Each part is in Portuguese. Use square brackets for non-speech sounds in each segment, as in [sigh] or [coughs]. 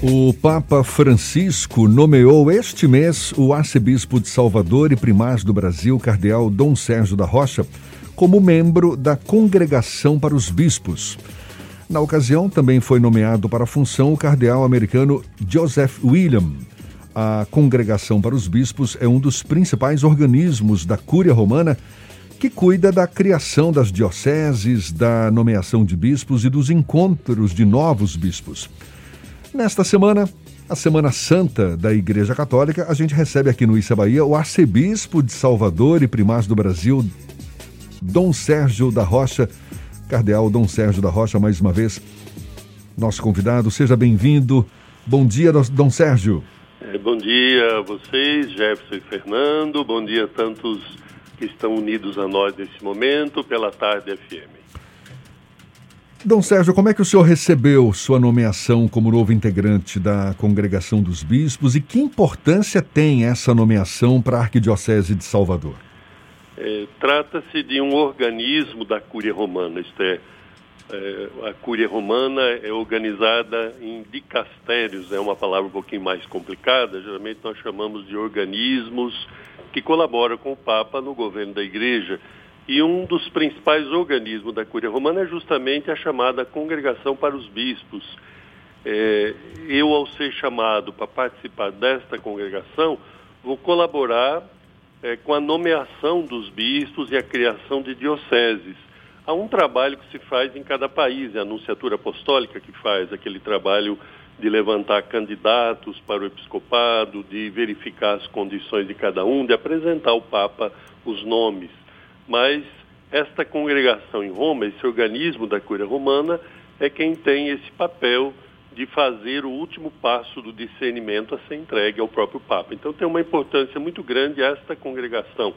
O Papa Francisco nomeou este mês o arcebispo de Salvador e primaz do Brasil, cardeal Dom Sérgio da Rocha, como membro da Congregação para os Bispos. Na ocasião, também foi nomeado para a função o cardeal americano Joseph William. A Congregação para os Bispos é um dos principais organismos da Cúria Romana que cuida da criação das dioceses, da nomeação de bispos e dos encontros de novos bispos. Nesta semana, a Semana Santa da Igreja Católica, a gente recebe aqui no Issa Bahia o arcebispo de Salvador e primaz do Brasil, Dom Sérgio da Rocha, cardeal Dom Sérgio da Rocha, mais uma vez, nosso convidado. Seja bem-vindo. Bom dia, Dom Sérgio. É, bom dia a vocês, Jefferson e Fernando. Bom dia a tantos que estão unidos a nós nesse momento pela Tarde FM. Dom Sérgio, como é que o senhor recebeu sua nomeação como novo integrante da Congregação dos Bispos e que importância tem essa nomeação para a Arquidiocese de Salvador? É, Trata-se de um organismo da Cúria Romana, isto é, é, a Cúria Romana é organizada em dicastérios, é uma palavra um pouquinho mais complicada, geralmente nós chamamos de organismos que colaboram com o Papa no governo da Igreja e um dos principais organismos da Cúria Romana é justamente a chamada Congregação para os Bispos. É, eu, ao ser chamado para participar desta congregação, vou colaborar é, com a nomeação dos bispos e a criação de dioceses. Há um trabalho que se faz em cada país, é a Anunciatura Apostólica que faz aquele trabalho de levantar candidatos para o episcopado, de verificar as condições de cada um, de apresentar ao Papa os nomes mas esta congregação em Roma, esse organismo da Cúria Romana, é quem tem esse papel de fazer o último passo do discernimento a ser entregue ao próprio Papa. Então tem uma importância muito grande esta congregação.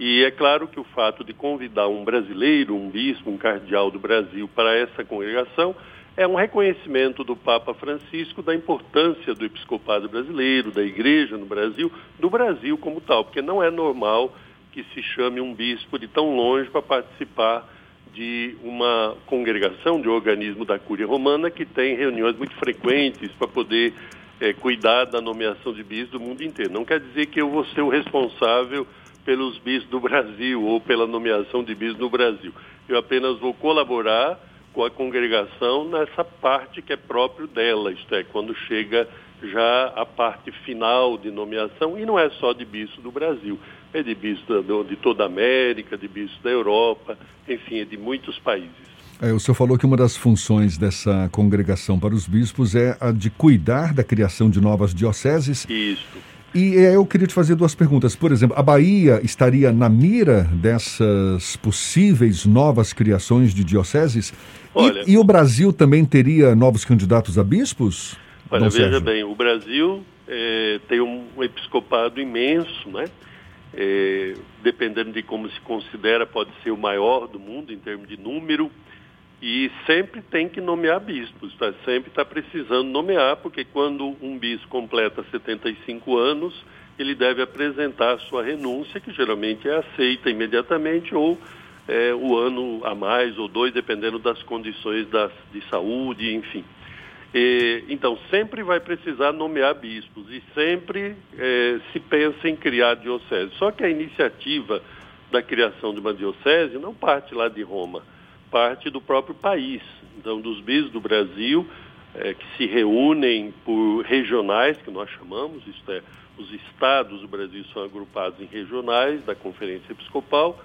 E é claro que o fato de convidar um brasileiro, um bispo, um cardeal do Brasil para essa congregação é um reconhecimento do Papa Francisco da importância do episcopado brasileiro, da igreja no Brasil, do Brasil como tal, porque não é normal que se chame um bispo de tão longe para participar de uma congregação, de organismo da Cúria Romana que tem reuniões muito frequentes para poder é, cuidar da nomeação de bispos do mundo inteiro. Não quer dizer que eu vou ser o responsável pelos bispos do Brasil ou pela nomeação de bispos no Brasil. Eu apenas vou colaborar com a congregação nessa parte que é próprio dela, isto é, quando chega já a parte final de nomeação, e não é só de bispo do Brasil é de toda a América, de bispo da Europa, enfim, é de muitos países. É, o senhor falou que uma das funções dessa congregação para os bispos é a de cuidar da criação de novas dioceses. Isso. E eu queria te fazer duas perguntas. Por exemplo, a Bahia estaria na mira dessas possíveis novas criações de dioceses? Olha, e, e o Brasil também teria novos candidatos a bispos? Olha, veja bem, o Brasil é, tem um episcopado imenso, né? É, dependendo de como se considera, pode ser o maior do mundo em termos de número, e sempre tem que nomear bispos, tá? sempre está precisando nomear, porque quando um bispo completa 75 anos, ele deve apresentar sua renúncia, que geralmente é aceita imediatamente, ou é, o ano a mais ou dois, dependendo das condições das, de saúde, enfim. E, então, sempre vai precisar nomear bispos e sempre é, se pensa em criar diocese. Só que a iniciativa da criação de uma diocese não parte lá de Roma, parte do próprio país. Então, dos bispos do Brasil, é, que se reúnem por regionais, que nós chamamos, isto é, os estados do Brasil são agrupados em regionais da Conferência Episcopal,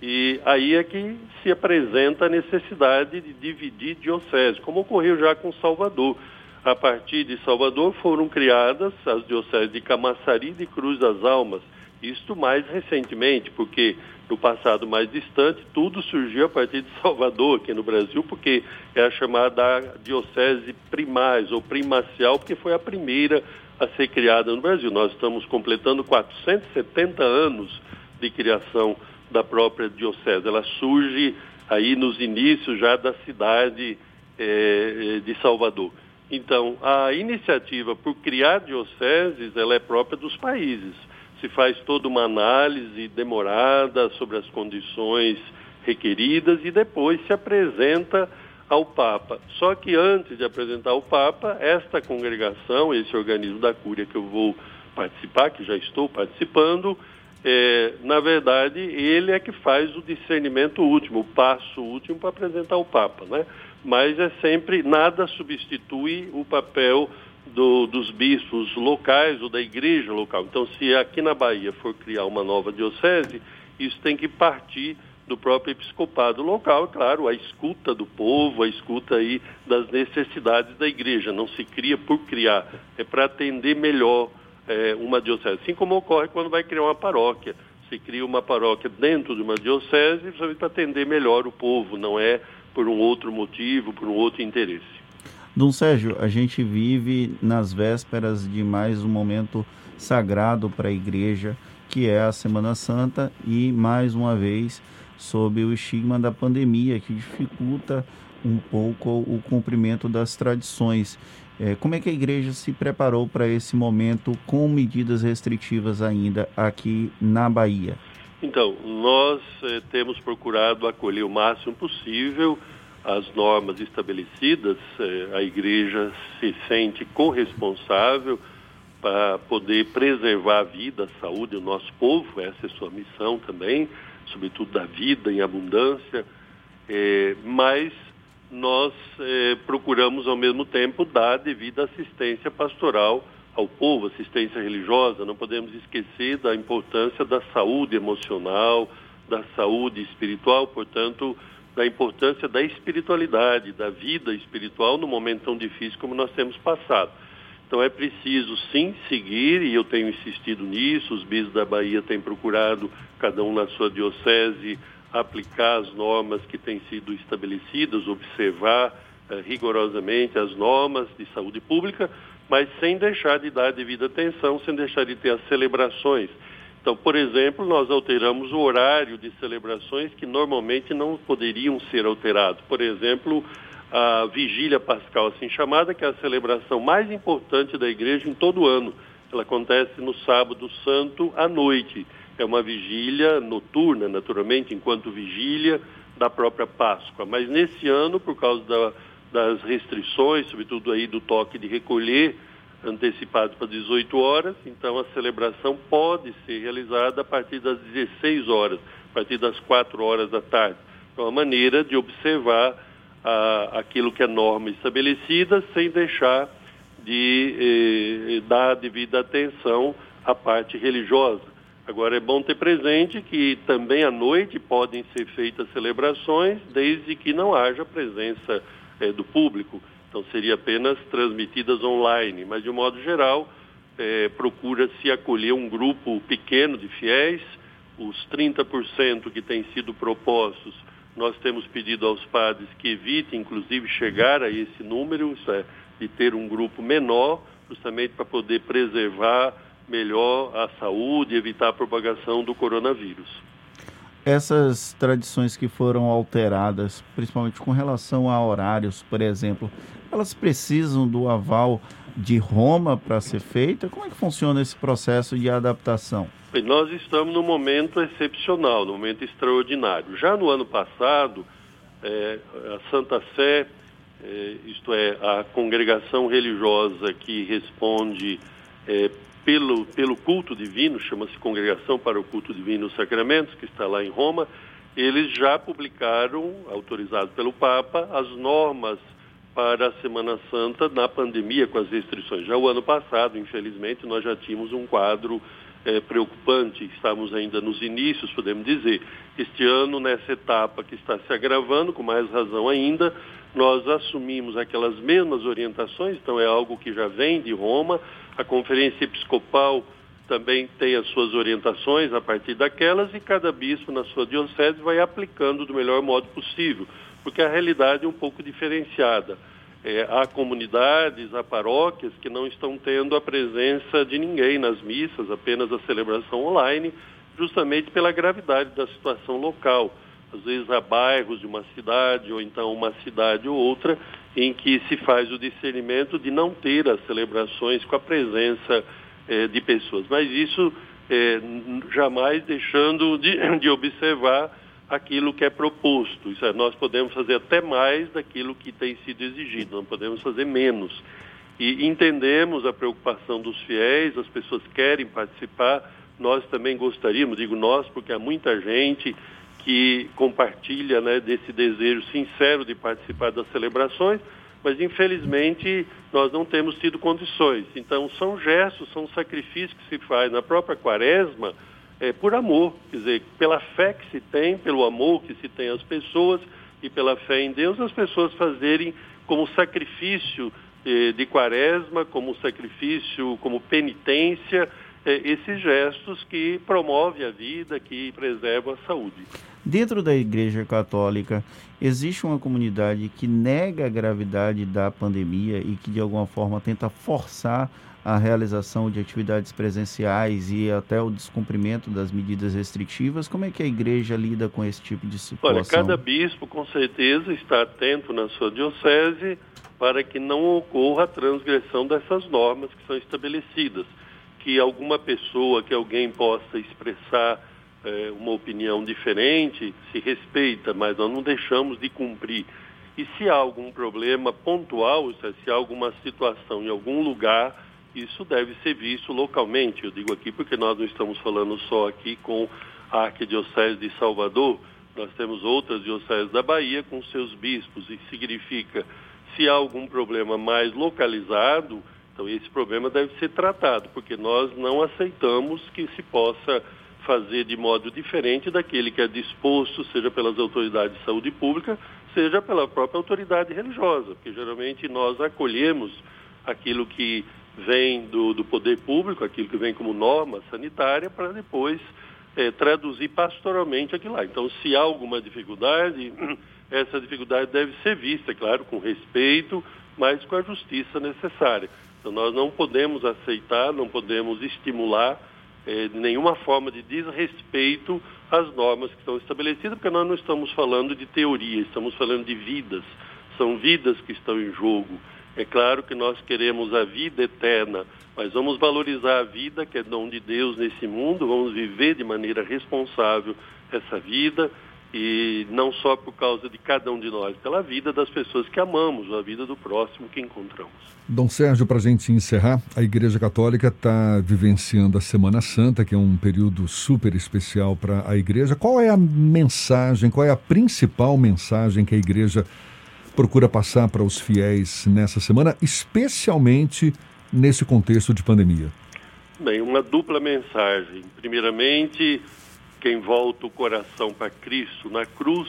e aí é que se apresenta a necessidade de dividir diocese, como ocorreu já com Salvador. A partir de Salvador foram criadas as dioceses de Camaçari e de Cruz das Almas. Isto mais recentemente, porque no passado mais distante, tudo surgiu a partir de Salvador, aqui no Brasil, porque é a chamada diocese primaz ou primacial, porque foi a primeira a ser criada no Brasil. Nós estamos completando 470 anos de criação da própria diocese. Ela surge aí nos inícios já da cidade é, de Salvador. Então, a iniciativa por criar dioceses, ela é própria dos países. Se faz toda uma análise demorada sobre as condições requeridas e depois se apresenta ao Papa. Só que antes de apresentar ao Papa, esta congregação, esse organismo da Cúria que eu vou participar, que já estou participando, é, na verdade, ele é que faz o discernimento último, o passo último para apresentar ao Papa, né? Mas é sempre, nada substitui o papel do, dos bispos locais ou da igreja local. Então, se aqui na Bahia for criar uma nova diocese, isso tem que partir do próprio episcopado local, é claro, a escuta do povo, a escuta aí das necessidades da igreja. Não se cria por criar, é para atender melhor é, uma diocese. Assim como ocorre quando vai criar uma paróquia. Se cria uma paróquia dentro de uma diocese para atender melhor o povo, não é por um outro motivo, por um outro interesse. Dom Sérgio, a gente vive nas vésperas de mais um momento sagrado para a igreja, que é a Semana Santa, e mais uma vez sob o estigma da pandemia, que dificulta um pouco o cumprimento das tradições. É, como é que a igreja se preparou para esse momento com medidas restritivas ainda aqui na Bahia? Então, nós eh, temos procurado acolher o máximo possível as normas estabelecidas. Eh, a igreja se sente corresponsável para poder preservar a vida, a saúde do nosso povo, essa é sua missão também, sobretudo da vida em abundância, eh, mas nós eh, procuramos ao mesmo tempo dar devida assistência pastoral ao povo, assistência religiosa. Não podemos esquecer da importância da saúde emocional, da saúde espiritual, portanto, da importância da espiritualidade, da vida espiritual no momento tão difícil como nós temos passado. Então é preciso sim seguir, e eu tenho insistido nisso, os bispos da Bahia têm procurado, cada um na sua diocese, aplicar as normas que têm sido estabelecidas, observar eh, rigorosamente as normas de saúde pública, mas sem deixar de dar devida atenção, sem deixar de ter as celebrações. Então, por exemplo, nós alteramos o horário de celebrações que normalmente não poderiam ser alterados. Por exemplo, a Vigília Pascal, assim chamada, que é a celebração mais importante da igreja em todo o ano. Ela acontece no sábado santo à noite. É uma vigília noturna, naturalmente, enquanto vigília da própria Páscoa. Mas nesse ano, por causa da, das restrições, sobretudo aí do toque de recolher, antecipado para 18 horas, então a celebração pode ser realizada a partir das 16 horas, a partir das 4 horas da tarde. Então, é uma maneira de observar aquilo que é norma estabelecida, sem deixar de eh, dar devida atenção à parte religiosa. Agora é bom ter presente que também à noite podem ser feitas celebrações, desde que não haja presença é, do público. Então seria apenas transmitidas online, mas de um modo geral é, procura-se acolher um grupo pequeno de fiéis, os 30% que têm sido propostos, nós temos pedido aos padres que evitem, inclusive, chegar a esse número, isso é, de ter um grupo menor, justamente para poder preservar melhor a saúde evitar a propagação do coronavírus. Essas tradições que foram alteradas, principalmente com relação a horários, por exemplo, elas precisam do aval de Roma para ser feita? Como é que funciona esse processo de adaptação? Bem, nós estamos num momento excepcional, num momento extraordinário. Já no ano passado, é, a Santa Sé, é, isto é, a congregação religiosa que responde é, pelo, pelo culto divino, chama-se Congregação para o Culto Divino e os Sacramentos, que está lá em Roma, eles já publicaram, autorizado pelo Papa, as normas para a Semana Santa na pandemia com as restrições. Já o ano passado, infelizmente, nós já tínhamos um quadro é, preocupante, estamos ainda nos inícios, podemos dizer. Este ano, nessa etapa que está se agravando, com mais razão ainda, nós assumimos aquelas mesmas orientações, então é algo que já vem de Roma. A Conferência Episcopal também tem as suas orientações a partir daquelas e cada bispo na sua diocese vai aplicando do melhor modo possível, porque a realidade é um pouco diferenciada. É, há comunidades, há paróquias que não estão tendo a presença de ninguém nas missas, apenas a celebração online, justamente pela gravidade da situação local às vezes há bairros de uma cidade ou então uma cidade ou outra em que se faz o discernimento de não ter as celebrações com a presença eh, de pessoas. Mas isso eh, jamais deixando de, [coughs] de observar aquilo que é proposto. Isso é, nós podemos fazer até mais daquilo que tem sido exigido, não podemos fazer menos. E entendemos a preocupação dos fiéis, as pessoas querem participar, nós também gostaríamos, digo nós, porque há muita gente que compartilha né, desse desejo sincero de participar das celebrações, mas infelizmente nós não temos tido condições. Então são gestos, são sacrifícios que se faz na própria quaresma é, por amor, quer dizer, pela fé que se tem, pelo amor que se tem às pessoas e pela fé em Deus, as pessoas fazerem como sacrifício eh, de quaresma, como sacrifício, como penitência, esses gestos que promovem a vida, que preservam a saúde. Dentro da Igreja Católica, existe uma comunidade que nega a gravidade da pandemia e que de alguma forma tenta forçar a realização de atividades presenciais e até o descumprimento das medidas restritivas. Como é que a igreja lida com esse tipo de situação? Olha, cada bispo com certeza está atento na sua diocese para que não ocorra a transgressão dessas normas que são estabelecidas. Que alguma pessoa, que alguém possa expressar é, uma opinião diferente, se respeita, mas nós não deixamos de cumprir. E se há algum problema pontual, se há alguma situação em algum lugar, isso deve ser visto localmente. Eu digo aqui porque nós não estamos falando só aqui com a Arquidiocese de Salvador, nós temos outras dioceses da Bahia com seus bispos, e significa, se há algum problema mais localizado, então esse problema deve ser tratado, porque nós não aceitamos que se possa fazer de modo diferente daquele que é disposto, seja pelas autoridades de saúde pública, seja pela própria autoridade religiosa, porque geralmente nós acolhemos aquilo que vem do, do poder público, aquilo que vem como norma sanitária, para depois é, traduzir pastoralmente aquilo lá. Então, se há alguma dificuldade, essa dificuldade deve ser vista, claro, com respeito, mas com a justiça necessária. Então, nós não podemos aceitar, não podemos estimular de nenhuma forma de desrespeito às normas que estão estabelecidas, porque nós não estamos falando de teoria, estamos falando de vidas. São vidas que estão em jogo. É claro que nós queremos a vida eterna, mas vamos valorizar a vida que é dom de Deus nesse mundo, vamos viver de maneira responsável essa vida e não só por causa de cada um de nós, pela vida das pessoas que amamos, a vida do próximo que encontramos. Dom Sérgio, para a gente encerrar, a Igreja Católica está vivenciando a Semana Santa, que é um período super especial para a Igreja. Qual é a mensagem, qual é a principal mensagem que a Igreja procura passar para os fiéis nessa semana, especialmente nesse contexto de pandemia? Bem, uma dupla mensagem. Primeiramente, quem volta o coração para Cristo na cruz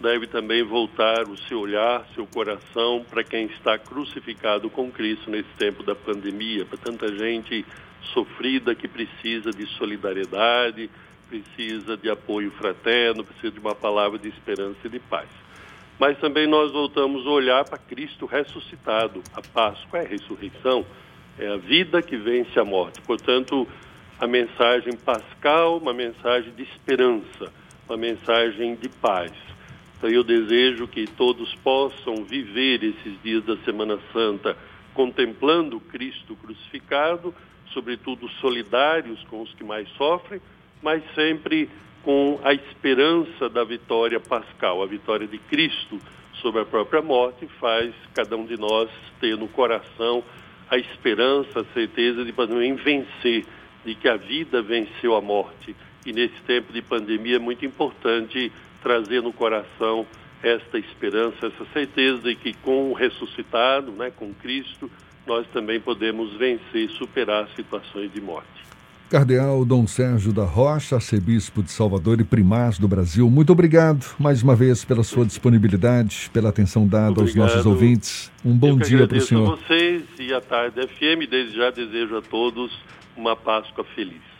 deve também voltar o seu olhar, seu coração para quem está crucificado com Cristo nesse tempo da pandemia, para tanta gente sofrida que precisa de solidariedade, precisa de apoio fraterno, precisa de uma palavra de esperança e de paz. Mas também nós voltamos a olhar para Cristo ressuscitado. A Páscoa é a ressurreição, é a vida que vence a morte. Portanto, a mensagem pascal, uma mensagem de esperança, uma mensagem de paz. Então eu desejo que todos possam viver esses dias da Semana Santa contemplando Cristo crucificado, sobretudo solidários com os que mais sofrem, mas sempre com a esperança da vitória pascal, a vitória de Cristo sobre a própria morte, faz cada um de nós ter no coração a esperança, a certeza de poder vencer de que a vida venceu a morte. E nesse tempo de pandemia é muito importante trazer no coração esta esperança, essa certeza de que com o ressuscitado, né, com Cristo, nós também podemos vencer e superar situações de morte. Cardeal Dom Sérgio da Rocha, arcebispo de Salvador e primaz do Brasil, muito obrigado mais uma vez pela sua disponibilidade, pela atenção dada obrigado. aos nossos ouvintes. Um bom dia para o senhor. a vocês e a Tarde FM. Desde já desejo a todos uma Páscoa feliz.